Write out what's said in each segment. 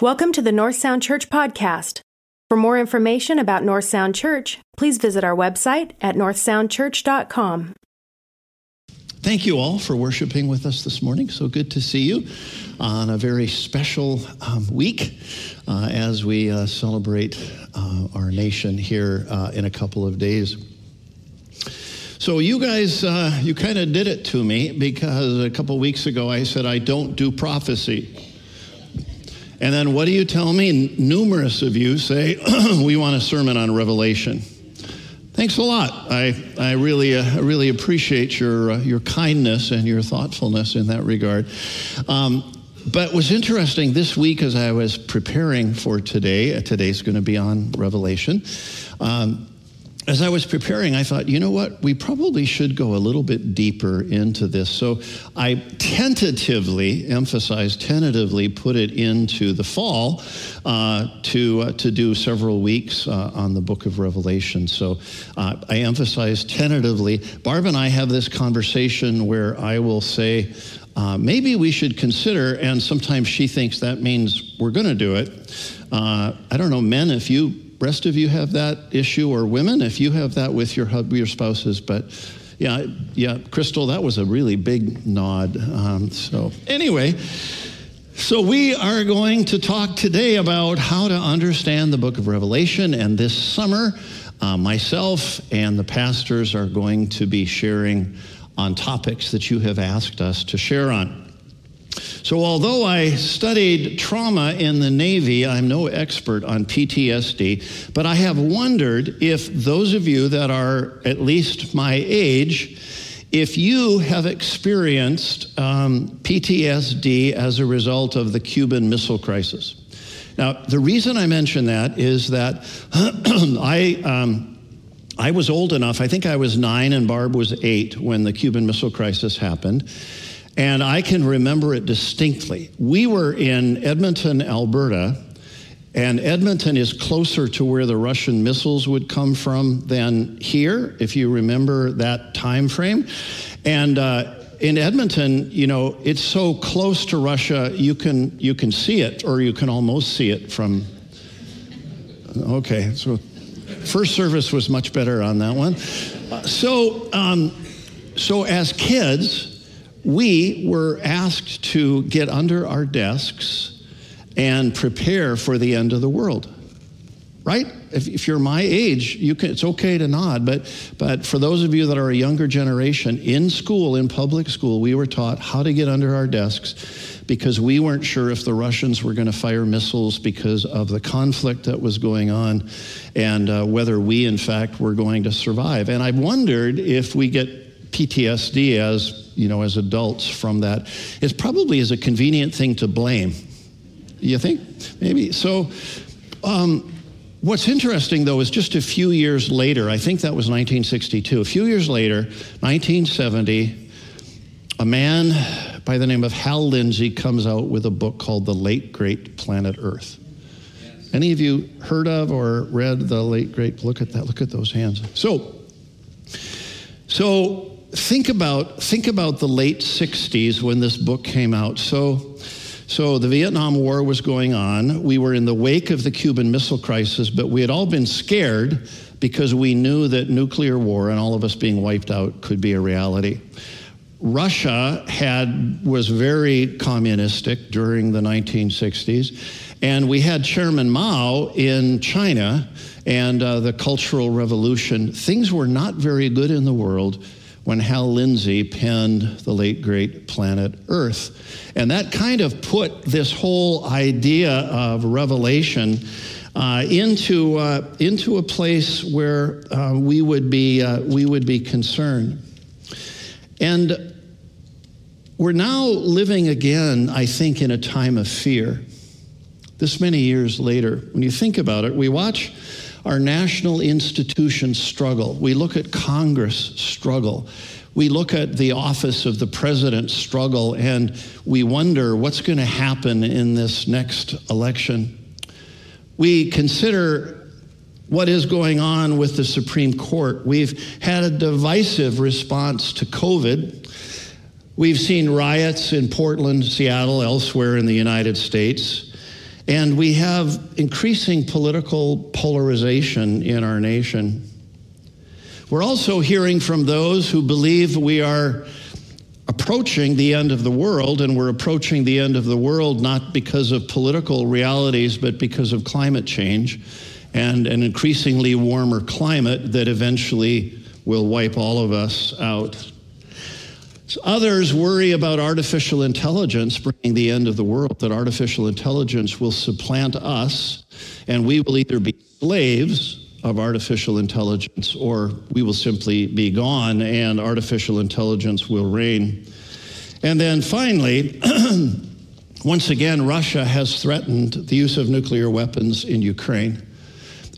Welcome to the North Sound Church podcast. For more information about North Sound Church, please visit our website at northsoundchurch.com. Thank you all for worshiping with us this morning. So good to see you on a very special um, week uh, as we uh, celebrate uh, our nation here uh, in a couple of days. So you guys, uh, you kind of did it to me because a couple weeks ago I said I don't do prophecy. And then what do you tell me? Numerous of you say, we want a sermon on Revelation. Thanks a lot. I, I really, uh, really appreciate your, uh, your kindness and your thoughtfulness in that regard. Um, but what's interesting this week as I was preparing for today, uh, today's going to be on Revelation. Um, as I was preparing, I thought, you know what? We probably should go a little bit deeper into this. So I tentatively, emphasize tentatively, put it into the fall uh, to, uh, to do several weeks uh, on the book of Revelation. So uh, I emphasize tentatively. Barb and I have this conversation where I will say, uh, maybe we should consider, and sometimes she thinks that means we're going to do it. Uh, I don't know, men, if you rest of you have that issue, or women, if you have that with your hub, your spouses. But yeah, yeah, Crystal, that was a really big nod. Um, so anyway. So, we are going to talk today about how to understand the book of Revelation. And this summer, uh, myself and the pastors are going to be sharing on topics that you have asked us to share on. So, although I studied trauma in the Navy, I'm no expert on PTSD, but I have wondered if those of you that are at least my age, if you have experienced um, PTSD as a result of the Cuban Missile Crisis. Now, the reason I mention that is that I. Um, I was old enough, I think I was nine and Barb was eight when the Cuban Missile Crisis happened. And I can remember it distinctly. We were in Edmonton, Alberta, and Edmonton is closer to where the Russian missiles would come from than here, if you remember that time frame. And uh, in Edmonton, you know, it's so close to Russia, you can you can see it, or you can almost see it from. Okay, so first service was much better on that one. So, um, so as kids we were asked to get under our desks and prepare for the end of the world. Right? If, if you're my age, you can, it's okay to nod, but, but for those of you that are a younger generation, in school, in public school, we were taught how to get under our desks because we weren't sure if the Russians were going to fire missiles because of the conflict that was going on and uh, whether we, in fact, were going to survive. And I wondered if we get PTSD as you know, as adults from that. It probably is a convenient thing to blame. You think? Maybe. So, um, what's interesting though is just a few years later, I think that was 1962, a few years later, 1970, a man by the name of Hal Lindsey comes out with a book called The Late Great Planet Earth. Any of you heard of or read The Late Great? Look at that, look at those hands. So, so think about think about the late 60s when this book came out. So so the Vietnam War was going on. We were in the wake of the Cuban Missile Crisis, but we had all been scared because we knew that nuclear war and all of us being wiped out could be a reality. Russia had was very communistic during the 1960s, and we had Chairman Mao in China and uh, the Cultural Revolution. Things were not very good in the world when Hal Lindsey penned The Late Great Planet Earth. And that kind of put this whole idea of revelation uh, into, uh, into a place where uh, we, would be, uh, we would be concerned. And we're now living again, I think, in a time of fear. This many years later, when you think about it, we watch our national institutions struggle. We look at Congress struggle. We look at the office of the president struggle and we wonder what's going to happen in this next election. We consider what is going on with the Supreme Court. We've had a divisive response to COVID. We've seen riots in Portland, Seattle, elsewhere in the United States. And we have increasing political polarization in our nation. We're also hearing from those who believe we are approaching the end of the world, and we're approaching the end of the world not because of political realities, but because of climate change and an increasingly warmer climate that eventually will wipe all of us out. Others worry about artificial intelligence bringing the end of the world, that artificial intelligence will supplant us and we will either be slaves of artificial intelligence or we will simply be gone and artificial intelligence will reign. And then finally, once again, Russia has threatened the use of nuclear weapons in Ukraine.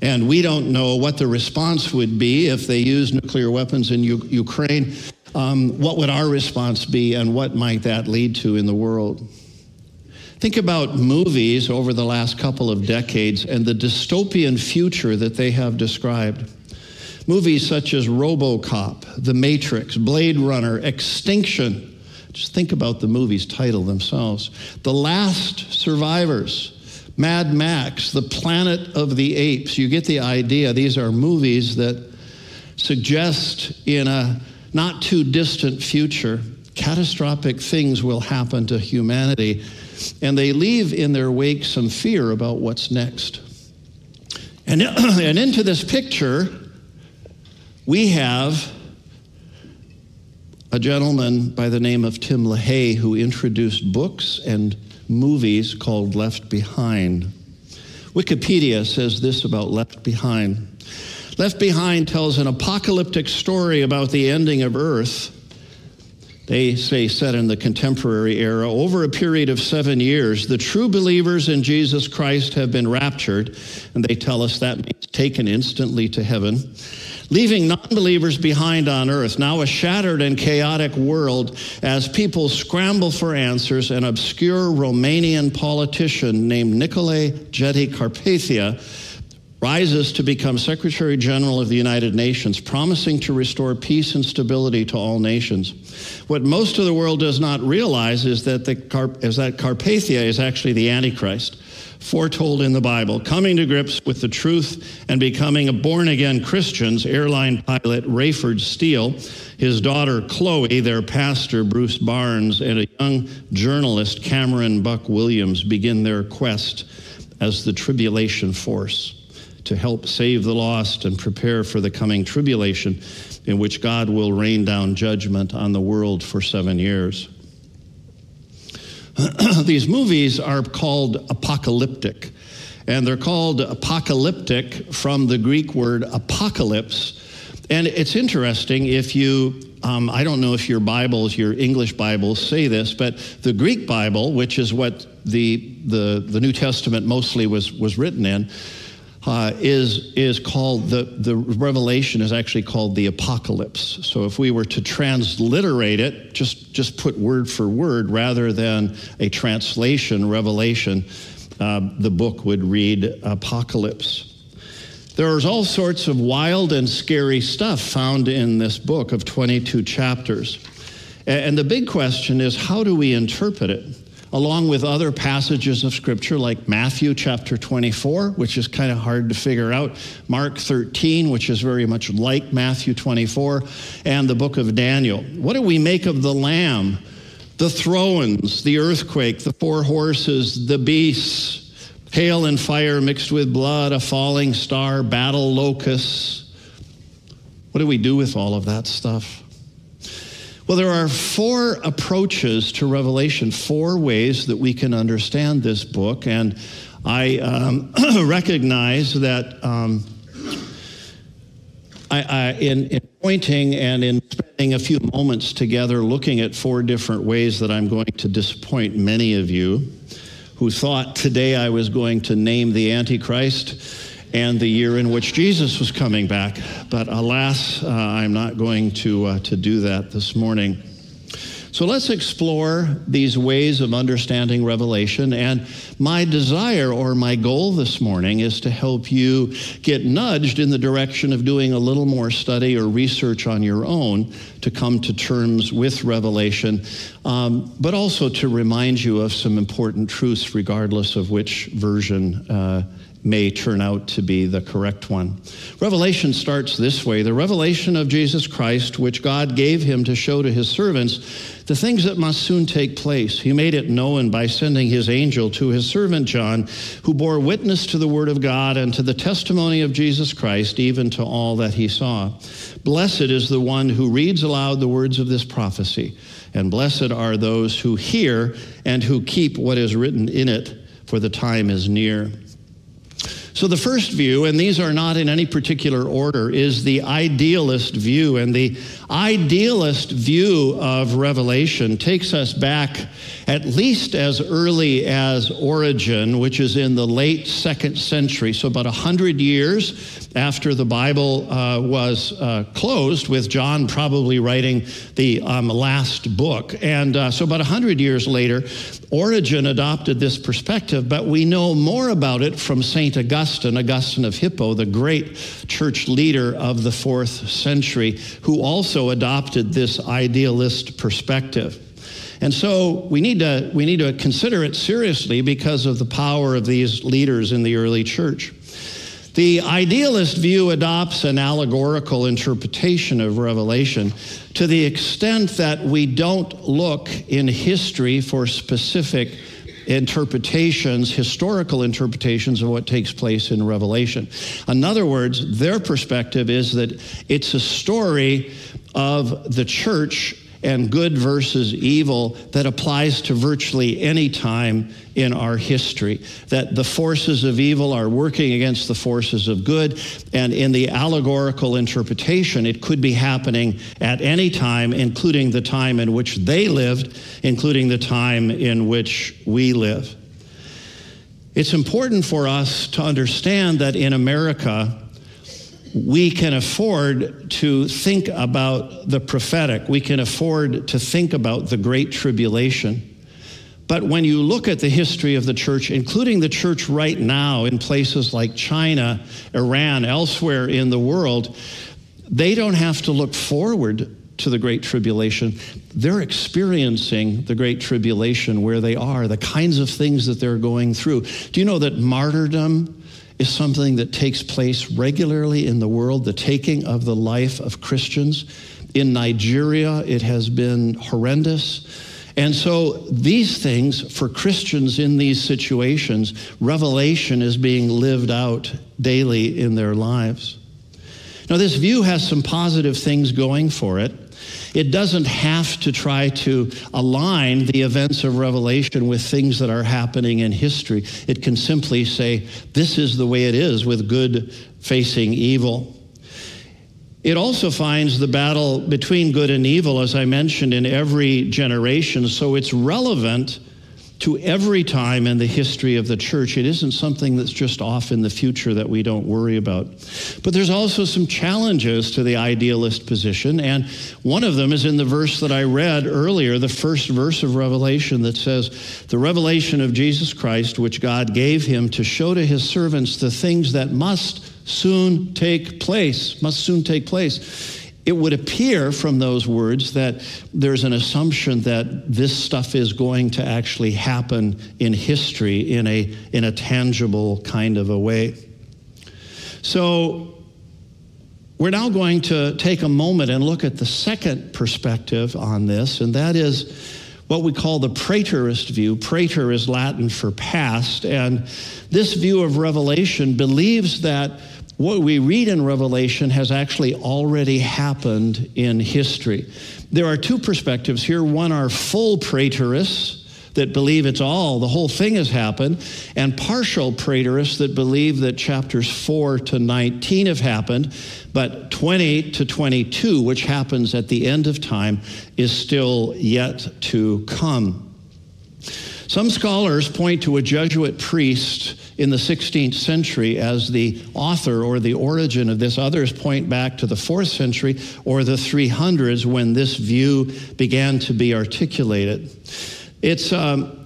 And we don't know what the response would be if they use nuclear weapons in U- Ukraine. Um, what would our response be, and what might that lead to in the world? Think about movies over the last couple of decades and the dystopian future that they have described. Movies such as Robocop, The Matrix, Blade Runner, Extinction. Just think about the movie's title themselves. The Last Survivors, Mad Max, The Planet of the Apes. You get the idea. These are movies that suggest in a not too distant future, catastrophic things will happen to humanity, and they leave in their wake some fear about what's next. And, and into this picture, we have a gentleman by the name of Tim LaHaye who introduced books and movies called Left Behind. Wikipedia says this about Left Behind. Left Behind tells an apocalyptic story about the ending of Earth. They say set in the contemporary era. Over a period of seven years, the true believers in Jesus Christ have been raptured, and they tell us that means taken instantly to heaven leaving non believers behind on earth, now a shattered and chaotic world as people scramble for answers. An obscure Romanian politician named Nicolae Jetty Carpathia rises to become Secretary General of the United Nations, promising to restore peace and stability to all nations. What most of the world does not realize is that, the is that Carpathia is actually the Antichrist foretold in the Bible, coming to grips with the truth and becoming a born again Christians, airline pilot Rayford Steele, his daughter Chloe, their pastor Bruce Barnes, and a young journalist Cameron Buck Williams begin their quest as the tribulation force to help save the lost and prepare for the coming tribulation in which God will rain down judgment on the world for seven years. these movies are called apocalyptic. And they're called apocalyptic from the Greek word apocalypse. And it's interesting if you, um, I don't know if your Bibles, your English Bibles say this, but the Greek Bible, which is what the, the, the New Testament mostly was, was written in, uh, is, is called, the, the revelation is actually called the apocalypse. So if we were to transliterate it, just, just put word for word rather than a translation, revelation, uh, the book would read apocalypse. There's all sorts of wild and scary stuff found in this book of 22 chapters. And the big question is how do we interpret it? Along with other passages of Scripture like Matthew chapter 24, which is kind of hard to figure out, Mark 13, which is very much like Matthew 24, and the book of Daniel. What do we make of the Lamb, the thrones, the earthquake, the four horses, the beasts, hail and fire mixed with blood, a falling star, battle locusts? What do we do with all of that stuff? Well, there are four approaches to Revelation, four ways that we can understand this book. And I um, recognize that um, I, I, in, in pointing and in spending a few moments together looking at four different ways that I'm going to disappoint many of you who thought today I was going to name the Antichrist and the year in which Jesus was coming back. But alas, uh, I'm not going to, uh, to do that this morning. So let's explore these ways of understanding Revelation. And my desire or my goal this morning is to help you get nudged in the direction of doing a little more study or research on your own to come to terms with Revelation, um, but also to remind you of some important truths, regardless of which version. Uh, may turn out to be the correct one. Revelation starts this way the revelation of Jesus Christ, which God gave him to show to his servants the things that must soon take place. He made it known by sending his angel to his servant John, who bore witness to the word of God and to the testimony of Jesus Christ, even to all that he saw. Blessed is the one who reads aloud the words of this prophecy, and blessed are those who hear and who keep what is written in it, for the time is near. So, the first view, and these are not in any particular order, is the idealist view. And the idealist view of Revelation takes us back at least as early as Origen, which is in the late second century, so about 100 years after the Bible uh, was uh, closed, with John probably writing the um, last book. And uh, so about 100 years later, Origen adopted this perspective, but we know more about it from St. Augustine, Augustine of Hippo, the great church leader of the fourth century, who also adopted this idealist perspective. And so we need to we need to consider it seriously because of the power of these leaders in the early church. The idealist view adopts an allegorical interpretation of Revelation to the extent that we don't look in history for specific interpretations, historical interpretations of what takes place in Revelation. In other words, their perspective is that it's a story of the church and good versus evil that applies to virtually any time in our history. That the forces of evil are working against the forces of good, and in the allegorical interpretation, it could be happening at any time, including the time in which they lived, including the time in which we live. It's important for us to understand that in America, we can afford to think about the prophetic. We can afford to think about the Great Tribulation. But when you look at the history of the church, including the church right now in places like China, Iran, elsewhere in the world, they don't have to look forward to the Great Tribulation. They're experiencing the Great Tribulation where they are, the kinds of things that they're going through. Do you know that martyrdom is something that takes place regularly in the world, the taking of the life of Christians. In Nigeria, it has been horrendous. And so, these things, for Christians in these situations, revelation is being lived out daily in their lives. Now, this view has some positive things going for it. It doesn't have to try to align the events of Revelation with things that are happening in history. It can simply say, this is the way it is with good facing evil. It also finds the battle between good and evil, as I mentioned, in every generation, so it's relevant to every time in the history of the church. It isn't something that's just off in the future that we don't worry about. But there's also some challenges to the idealist position, and one of them is in the verse that I read earlier, the first verse of Revelation that says, The revelation of Jesus Christ, which God gave him to show to his servants the things that must soon take place, must soon take place it would appear from those words that there's an assumption that this stuff is going to actually happen in history in a, in a tangible kind of a way. So, we're now going to take a moment and look at the second perspective on this, and that is what we call the preterist view. Praetor is Latin for past, and this view of Revelation believes that what we read in Revelation has actually already happened in history. There are two perspectives here. One are full preterists that believe it's all, the whole thing has happened, and partial preterists that believe that chapters 4 to 19 have happened, but 20 to 22, which happens at the end of time, is still yet to come. Some scholars point to a Jesuit priest in the 16th century as the author or the origin of this. Others point back to the 4th century or the 300s when this view began to be articulated. It's, um,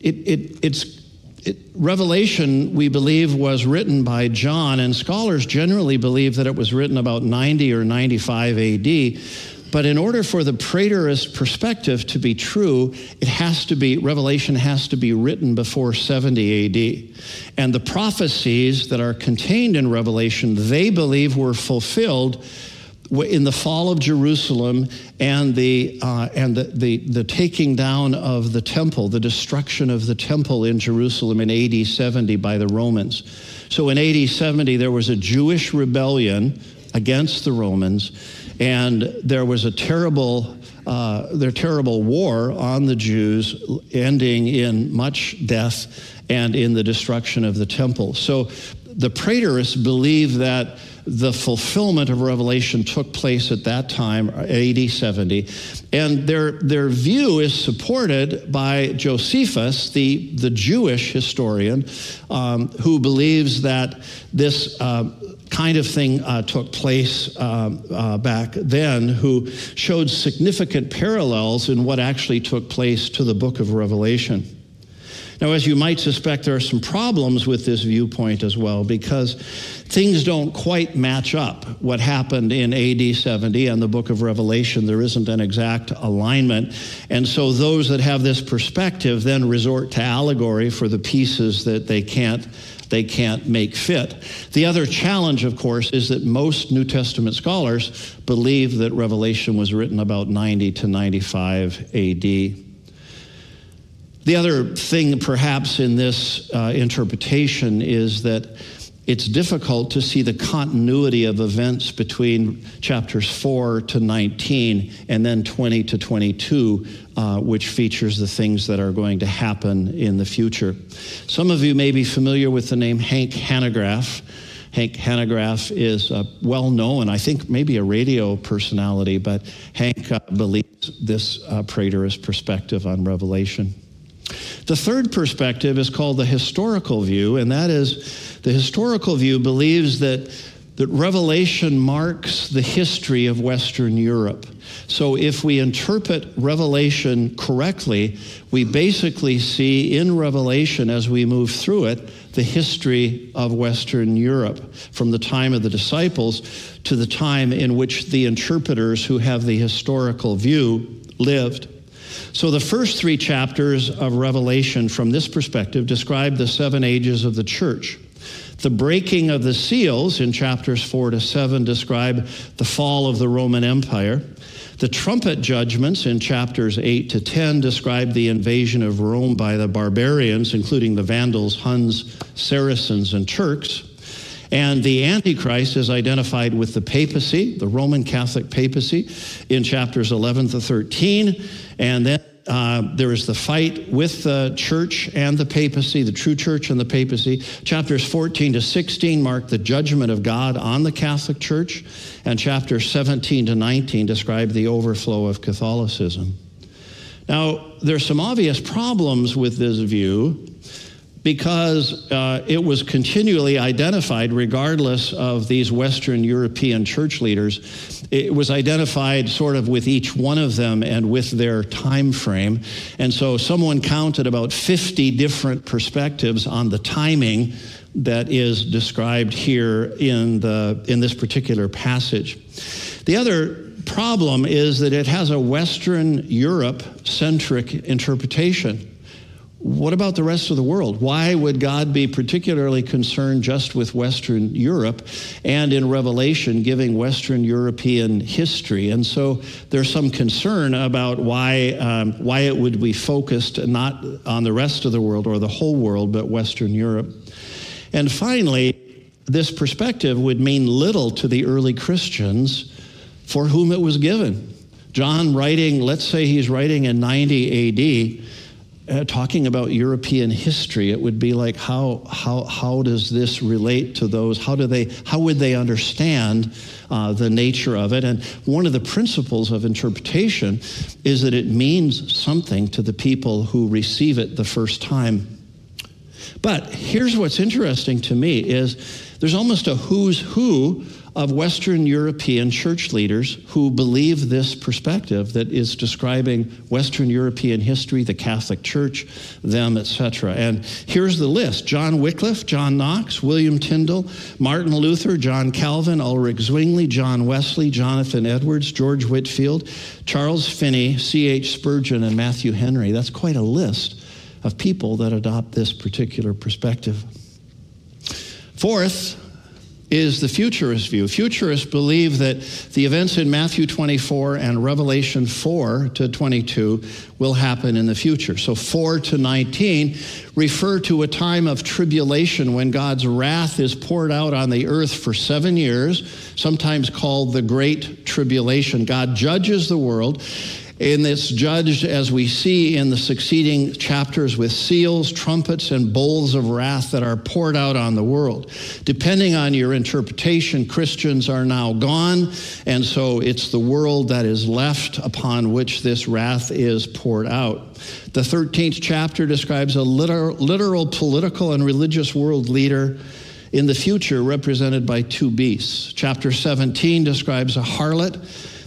it, it, it's it, Revelation, we believe, was written by John, and scholars generally believe that it was written about 90 or 95 AD. But in order for the preterist perspective to be true, it has to be, Revelation has to be written before 70 AD. And the prophecies that are contained in Revelation, they believe were fulfilled in the fall of Jerusalem and the uh, and the, the, the taking down of the temple, the destruction of the temple in Jerusalem in AD 70 by the Romans. So in AD 70 there was a Jewish rebellion against the Romans, and there was a terrible uh, their terrible war on the Jews, ending in much death and in the destruction of the temple. So the preterists believe that the fulfillment of Revelation took place at that time, AD 70. And their, their view is supported by Josephus, the, the Jewish historian, um, who believes that this uh, kind of thing uh, took place uh, uh, back then, who showed significant parallels in what actually took place to the book of Revelation. Now, as you might suspect, there are some problems with this viewpoint as well because things don't quite match up. What happened in AD 70 and the book of Revelation, there isn't an exact alignment. And so those that have this perspective then resort to allegory for the pieces that they can't they can't make fit. The other challenge, of course, is that most New Testament scholars believe that Revelation was written about 90 to 95 AD. The other thing, perhaps, in this uh, interpretation is that it's difficult to see the continuity of events between chapters 4 to 19 and then 20 to 22, uh, which features the things that are going to happen in the future. Some of you may be familiar with the name Hank Hanegraaff. Hank Hanegraaff is well known, I think maybe a radio personality, but Hank uh, believes this uh, perspective on Revelation. The third perspective is called the historical view, and that is the historical view believes that, that Revelation marks the history of Western Europe. So if we interpret Revelation correctly, we basically see in Revelation, as we move through it, the history of Western Europe from the time of the disciples to the time in which the interpreters who have the historical view lived. So, the first three chapters of Revelation, from this perspective, describe the seven ages of the church. The breaking of the seals in chapters 4 to 7 describe the fall of the Roman Empire. The trumpet judgments in chapters 8 to 10 describe the invasion of Rome by the barbarians, including the Vandals, Huns, Saracens, and Turks. And the Antichrist is identified with the papacy, the Roman Catholic papacy, in chapters 11 to 13. And then uh, there is the fight with the church and the papacy, the true church and the papacy. Chapters 14 to 16 mark the judgment of God on the Catholic Church, and chapters 17 to 19 describe the overflow of Catholicism. Now, there's some obvious problems with this view because uh, it was continually identified, regardless of these Western European church leaders. It was identified sort of with each one of them and with their time frame. And so someone counted about 50 different perspectives on the timing that is described here in, the, in this particular passage. The other problem is that it has a Western Europe centric interpretation what about the rest of the world? Why would God be particularly concerned just with Western Europe and in Revelation giving Western European history? And so there's some concern about why, um, why it would be focused not on the rest of the world or the whole world, but Western Europe. And finally, this perspective would mean little to the early Christians for whom it was given. John writing, let's say he's writing in 90 AD uh, talking about European history, it would be like how, how, how does this relate to those? How, do they, how would they understand uh, the nature of it? And one of the principles of interpretation is that it means something to the people who receive it the first time. But here's what's interesting to me is there's almost a who's who of Western European church leaders who believe this perspective that is describing Western European history, the Catholic Church, them, etc. And here's the list John Wycliffe, John Knox, William Tyndale, Martin Luther, John Calvin, Ulrich Zwingli, John Wesley, Jonathan Edwards, George Whitefield, Charles Finney, C.H. Spurgeon, and Matthew Henry. That's quite a list of people that adopt this particular perspective. Fourth, is the futurist view. Futurists believe that the events in Matthew 24 and Revelation 4 to 22 will happen in the future. So 4 to 19 refer to a time of tribulation when God's wrath is poured out on the earth for seven years, sometimes called the Great Tribulation. God judges the world and it's judged, as we see in the succeeding chapters, with seals, trumpets, and bowls of wrath that are poured out on the world. Depending on your interpretation, Christians are now gone, and so it's the world that is left upon which this wrath is poured out. The 13th chapter describes a literal, literal political and religious world leader in the future represented by two beasts. Chapter 17 describes a harlot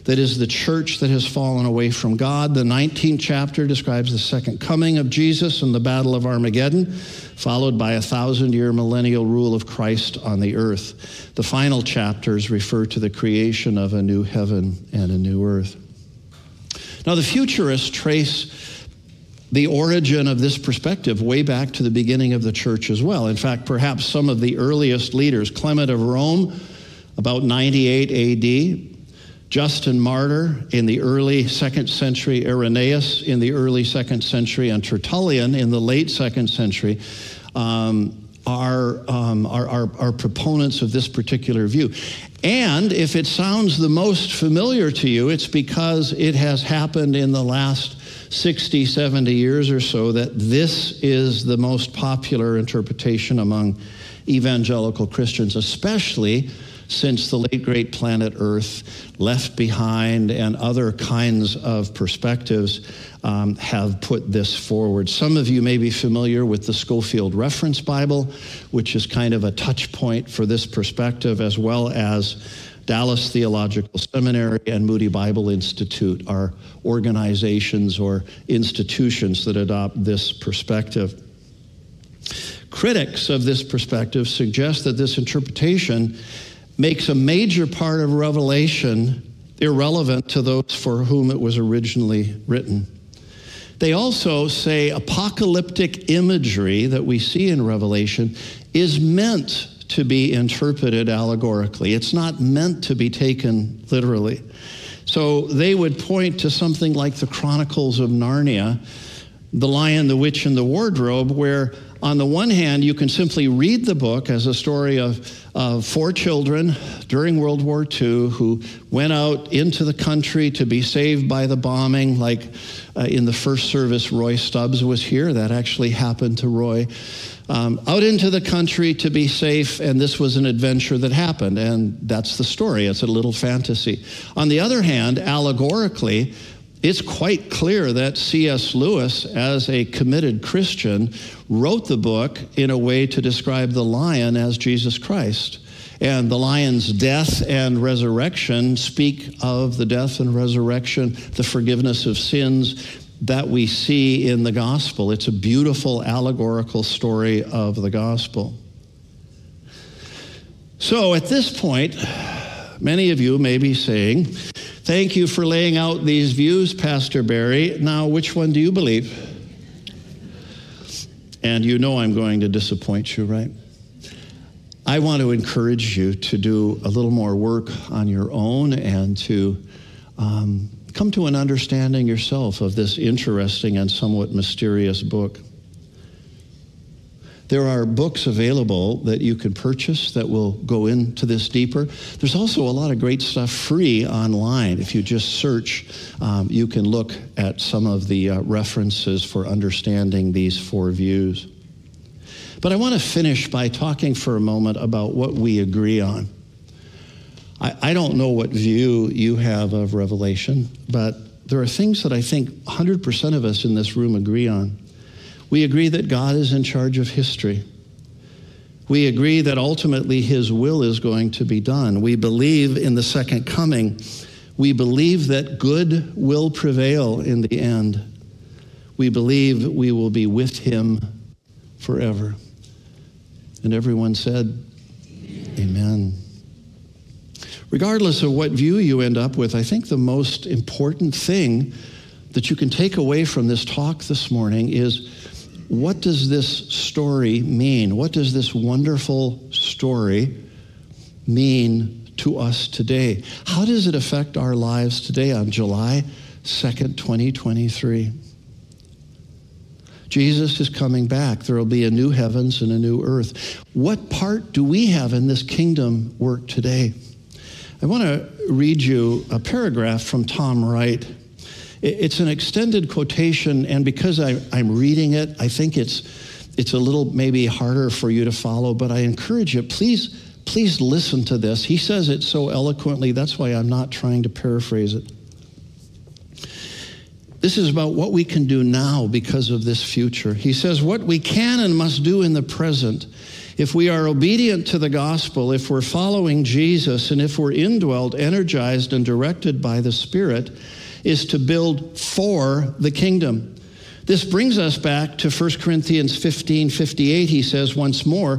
that is the church that has fallen away from God. The 19th chapter describes the second coming of Jesus and the Battle of Armageddon, followed by a thousand year millennial rule of Christ on the earth. The final chapters refer to the creation of a new heaven and a new earth. Now, the futurists trace the origin of this perspective way back to the beginning of the church as well. In fact, perhaps some of the earliest leaders, Clement of Rome, about 98 AD, Justin Martyr in the early second century, Irenaeus in the early second century, and Tertullian in the late second century um, are, um, are, are, are proponents of this particular view. And if it sounds the most familiar to you, it's because it has happened in the last 60, 70 years or so that this is the most popular interpretation among evangelical Christians, especially since the late great planet Earth, Left Behind, and other kinds of perspectives um, have put this forward. Some of you may be familiar with the Scofield Reference Bible, which is kind of a touch point for this perspective, as well as Dallas Theological Seminary and Moody Bible Institute are organizations or institutions that adopt this perspective. Critics of this perspective suggest that this interpretation makes a major part of Revelation irrelevant to those for whom it was originally written. They also say apocalyptic imagery that we see in Revelation is meant to be interpreted allegorically. It's not meant to be taken literally. So they would point to something like the Chronicles of Narnia, The Lion, the Witch, and the Wardrobe, where on the one hand, you can simply read the book as a story of, of four children during World War II who went out into the country to be saved by the bombing, like uh, in the first service, Roy Stubbs was here. That actually happened to Roy. Um, out into the country to be safe, and this was an adventure that happened, and that's the story. It's a little fantasy. On the other hand, allegorically, it's quite clear that C.S. Lewis, as a committed Christian, wrote the book in a way to describe the lion as Jesus Christ. And the lion's death and resurrection speak of the death and resurrection, the forgiveness of sins that we see in the gospel. It's a beautiful allegorical story of the gospel. So at this point, many of you may be saying, Thank you for laying out these views, Pastor Barry. Now, which one do you believe? And you know I'm going to disappoint you, right? I want to encourage you to do a little more work on your own and to um, come to an understanding yourself of this interesting and somewhat mysterious book. There are books available that you can purchase that will go into this deeper. There's also a lot of great stuff free online. If you just search, um, you can look at some of the uh, references for understanding these four views. But I want to finish by talking for a moment about what we agree on. I, I don't know what view you have of Revelation, but there are things that I think 100% of us in this room agree on. We agree that God is in charge of history. We agree that ultimately his will is going to be done. We believe in the second coming. We believe that good will prevail in the end. We believe we will be with him forever. And everyone said, Amen. Regardless of what view you end up with, I think the most important thing that you can take away from this talk this morning is what does this story mean? What does this wonderful story mean to us today? How does it affect our lives today on July 2nd, 2023? Jesus is coming back. There will be a new heavens and a new earth. What part do we have in this kingdom work today? I want to read you a paragraph from Tom Wright. It's an extended quotation, and because I, am reading it, I think it's, it's a little maybe harder for you to follow, but I encourage you, please, please listen to this. He says it so eloquently, that's why I'm not trying to paraphrase it. This is about what we can do now because of this future. He says, What we can and must do in the present, if we are obedient to the gospel, if we're following Jesus, and if we're indwelled, energized, and directed by the Spirit, is to build for the kingdom. This brings us back to 1 Corinthians 15 58. He says once more,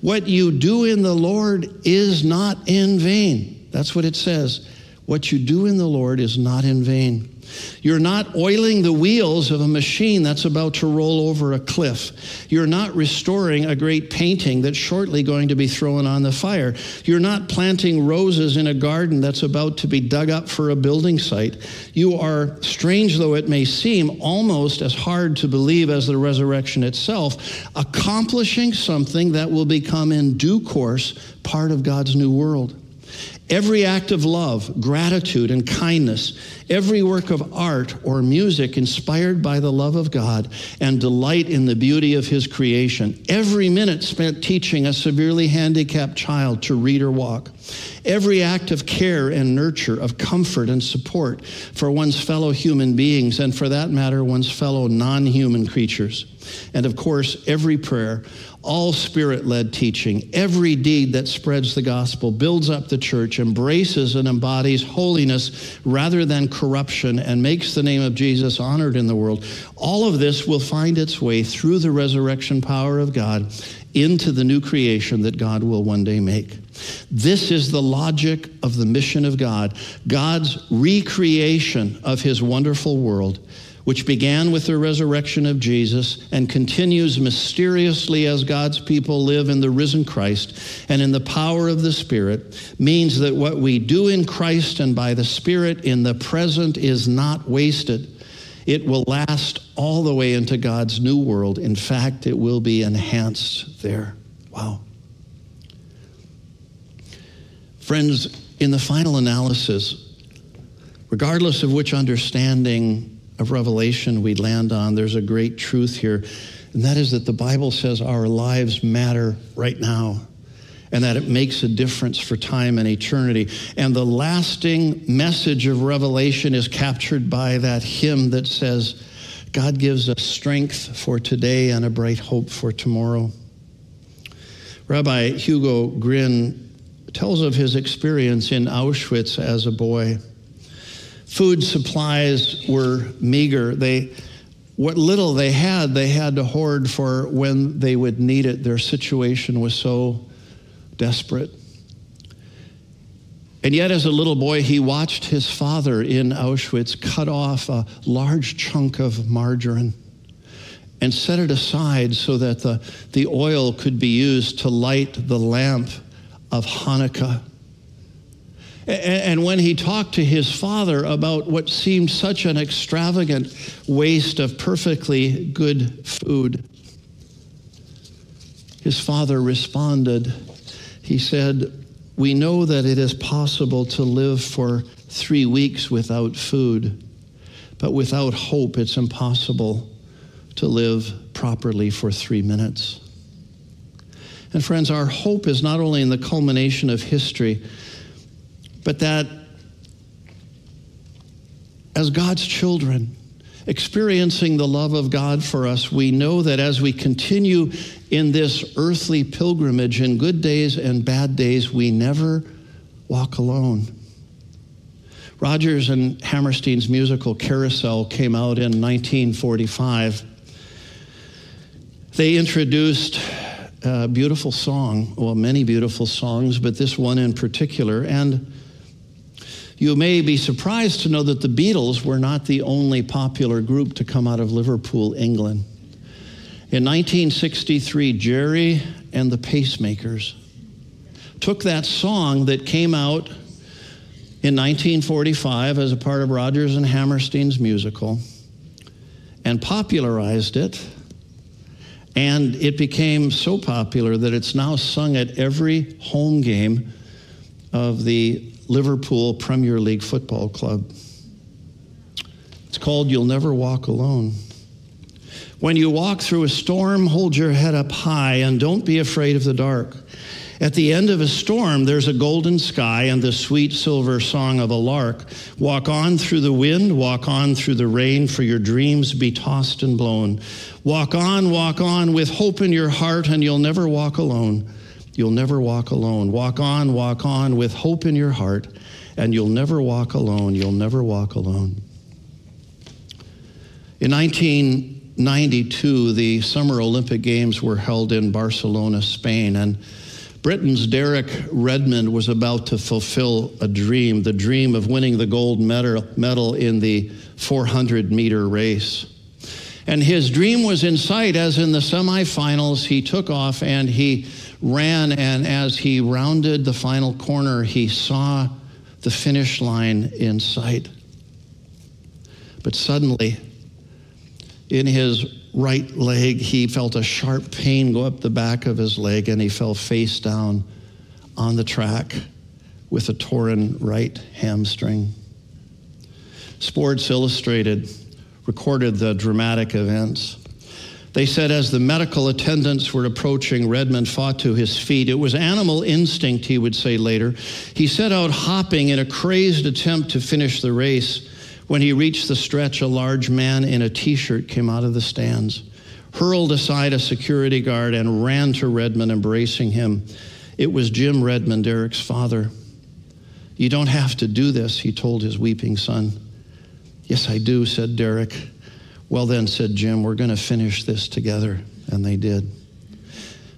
What you do in the Lord is not in vain. That's what it says. What you do in the Lord is not in vain. You're not oiling the wheels of a machine that's about to roll over a cliff. You're not restoring a great painting that's shortly going to be thrown on the fire. You're not planting roses in a garden that's about to be dug up for a building site. You are, strange though it may seem, almost as hard to believe as the resurrection itself, accomplishing something that will become in due course part of God's new world. Every act of love, gratitude, and kindness, every work of art or music inspired by the love of God and delight in the beauty of His creation, every minute spent teaching a severely handicapped child to read or walk, every act of care and nurture, of comfort and support for one's fellow human beings, and for that matter, one's fellow non human creatures. And of course, every prayer, all spirit led teaching, every deed that spreads the gospel, builds up the church, embraces and embodies holiness rather than corruption, and makes the name of Jesus honored in the world. All of this will find its way through the resurrection power of God into the new creation that God will one day make. This is the logic of the mission of God God's recreation of his wonderful world which began with the resurrection of Jesus and continues mysteriously as God's people live in the risen Christ and in the power of the Spirit, means that what we do in Christ and by the Spirit in the present is not wasted. It will last all the way into God's new world. In fact, it will be enhanced there. Wow. Friends, in the final analysis, regardless of which understanding of Revelation we land on, there's a great truth here, and that is that the Bible says our lives matter right now and that it makes a difference for time and eternity. And the lasting message of Revelation is captured by that hymn that says, God gives us strength for today and a bright hope for tomorrow. Rabbi Hugo Gryn tells of his experience in Auschwitz as a boy food supplies were meager. They, what little they had, they had to hoard for when they would need it. Their situation was so desperate. And yet, as a little boy, he watched his father in Auschwitz cut off a large chunk of margarine and set it aside so that the, the oil could be used to light the lamp of Hanukkah. And when he talked to his father about what seemed such an extravagant waste of perfectly good food, his father responded. He said, We know that it is possible to live for three weeks without food, but without hope, it's impossible to live properly for three minutes. And friends, our hope is not only in the culmination of history but that as God's children, experiencing the love of God for us, we know that as we continue in this earthly pilgrimage in good days and bad days, we never walk alone. Rodgers and Hammerstein's musical Carousel came out in 1945. They introduced a beautiful song, well, many beautiful songs, but this one in particular. And you may be surprised to know that the Beatles were not the only popular group to come out of Liverpool, England. In 1963, Gerry and the Pacemakers took that song that came out in 1945 as a part of Rodgers and Hammerstein's musical and popularized it. And it became so popular that it's now sung at every home game of the Liverpool Premier League Football Club. It's called You'll Never Walk Alone. When you walk through a storm, hold your head up high and don't be afraid of the dark. At the end of a storm, there's a golden sky and the sweet silver song of a lark. Walk on through the wind, walk on through the rain, for your dreams be tossed and blown. Walk on, walk on with hope in your heart, and you'll never walk alone. You'll never walk alone. Walk on, walk on with hope in your heart, and you'll never walk alone. You'll never walk alone. In 1992, the Summer Olympic Games were held in Barcelona, Spain, and Britain's Derek Redmond was about to fulfill a dream, the dream of winning the gold medal in the 400 meter race. And his dream was in sight as in the semifinals, he took off and he ran. And as he rounded the final corner, he saw the finish line in sight. But suddenly, in his right leg, he felt a sharp pain go up the back of his leg and he fell face down on the track with a torn right hamstring. Sports Illustrated recorded the dramatic events. They said as the medical attendants were approaching, Redmond fought to his feet. It was animal instinct, he would say later. He set out hopping in a crazed attempt to finish the race. When he reached the stretch, a large man in a t shirt came out of the stands, hurled aside a security guard, and ran to Redmond, embracing him. It was Jim Redmond, Derek's father. You don't have to do this, he told his weeping son. Yes, I do, said Derek. Well, then, said Jim, we're going to finish this together. And they did.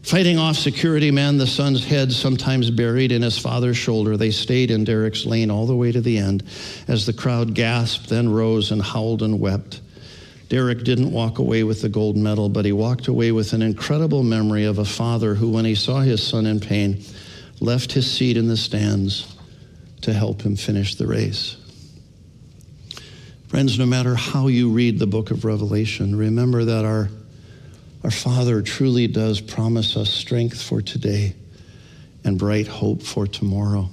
Fighting off security men, the son's head sometimes buried in his father's shoulder, they stayed in Derek's lane all the way to the end as the crowd gasped, then rose and howled and wept. Derek didn't walk away with the gold medal, but he walked away with an incredible memory of a father who, when he saw his son in pain, left his seat in the stands to help him finish the race. Friends, no matter how you read the book of Revelation, remember that our our Father truly does promise us strength for today and bright hope for tomorrow.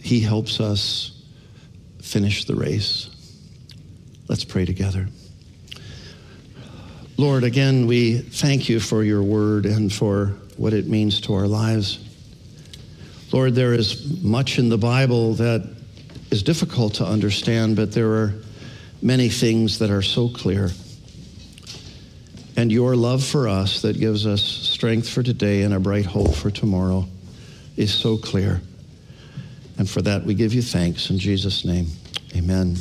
He helps us finish the race. Let's pray together. Lord, again, we thank you for your word and for what it means to our lives. Lord, there is much in the Bible that is difficult to understand, but there are many things that are so clear and your love for us that gives us strength for today and a bright hope for tomorrow is so clear. And for that, we give you thanks in Jesus' name. Amen.